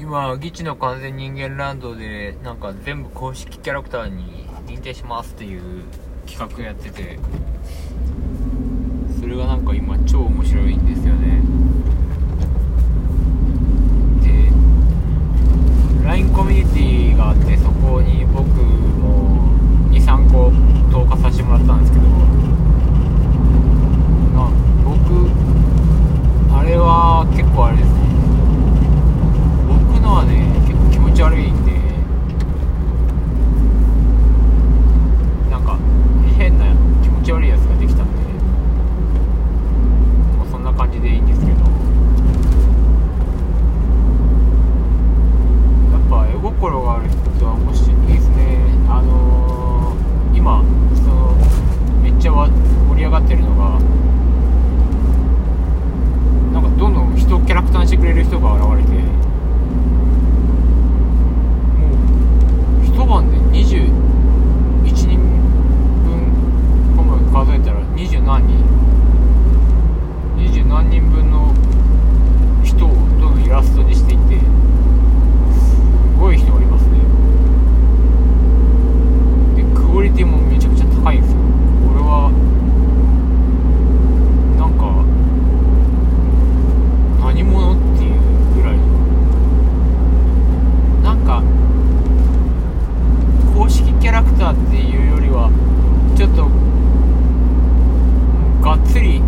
今ギチの完全人間ランドでなんか全部公式キャラクターに認定しますっていう企画やっててそれがなんか今超面白いんですよねで LINE コミュニティがあってそこに僕も23個投下させてもらったんですけどまあ僕あれは結構あれですね僕のはね結構気持ち悪いんでなんか変な気持ち悪いやつができたんでもうそんな感じでいいんですけどやっぱ絵心がある人は面白いですねあのー、今そのめっちゃわ盛り上がってるのがなんかどんどん人をキャラクターにしてくれてもう一晩で人分この前数えたら20何人20何人分の人をどんどんイラストにしていってすごい人がいますねでクオリティもめちゃくちゃ高いんですよこれはなんか何者っていうぐらいなんか公式キャラーっていうよりはちょっとがっつり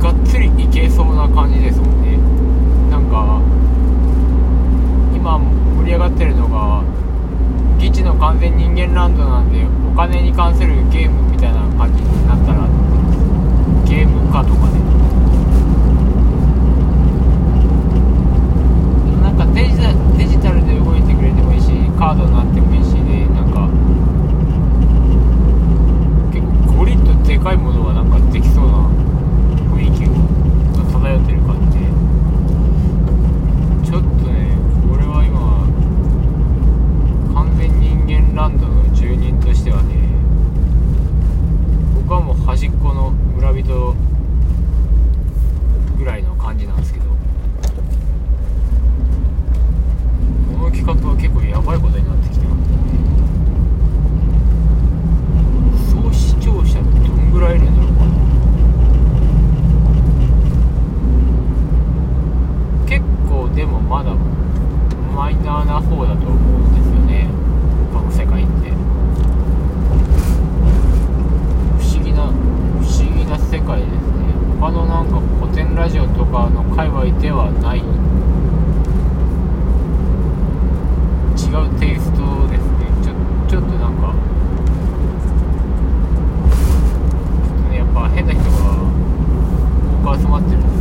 がっつりいけそうな感じですもんね。なんか今盛り上がってるのがギチの完全人間ランドなんでお金に関するゲームみたいな感じになったらゲーム化とかねなんかデジタデジタルで動いてくれてもいいしカードになってもいいしでなんか結構ゴリッとでかいものがなんかできそうな雰囲気が漂ってる感じでちょっとねこれは今完全人間ランドの住人としてはね僕はもう端っこの村人ぐらいの感じなんですけどこの企画は結構やばいことになってきてますね。総視聴者ってどんぐらいいるんだろうかな。結構でもまだマイナーな方だと思うんですよね。世界って。不思議な不思議な世界ですね。他のなんか古典ラジオとかの界隈ではない。違うテイストですね。ちょちょっとなんか。ちょっとねやっぱ変な人が多く集まってるんです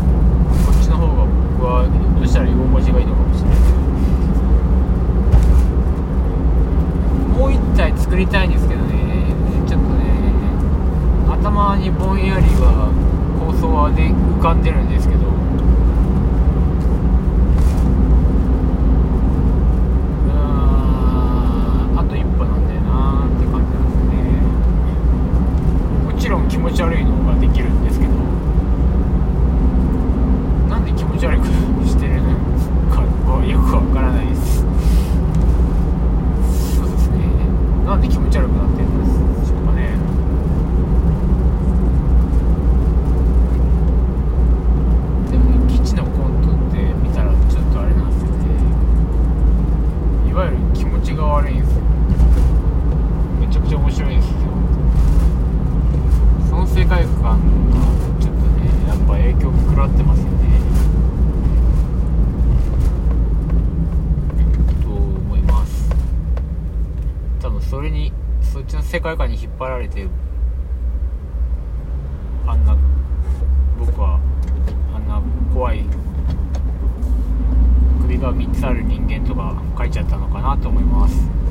こっちの方が僕はひょっとしたら居心地がいいのかもしれないけどもう一体作りたいんですけどね。ちょっとね頭にぼんやりは構想はで浮かんでるんですけど。それにそっちの世界観に引っ張られてあんな僕はあんな怖い首が3つある人間とか書いちゃったのかなと思います。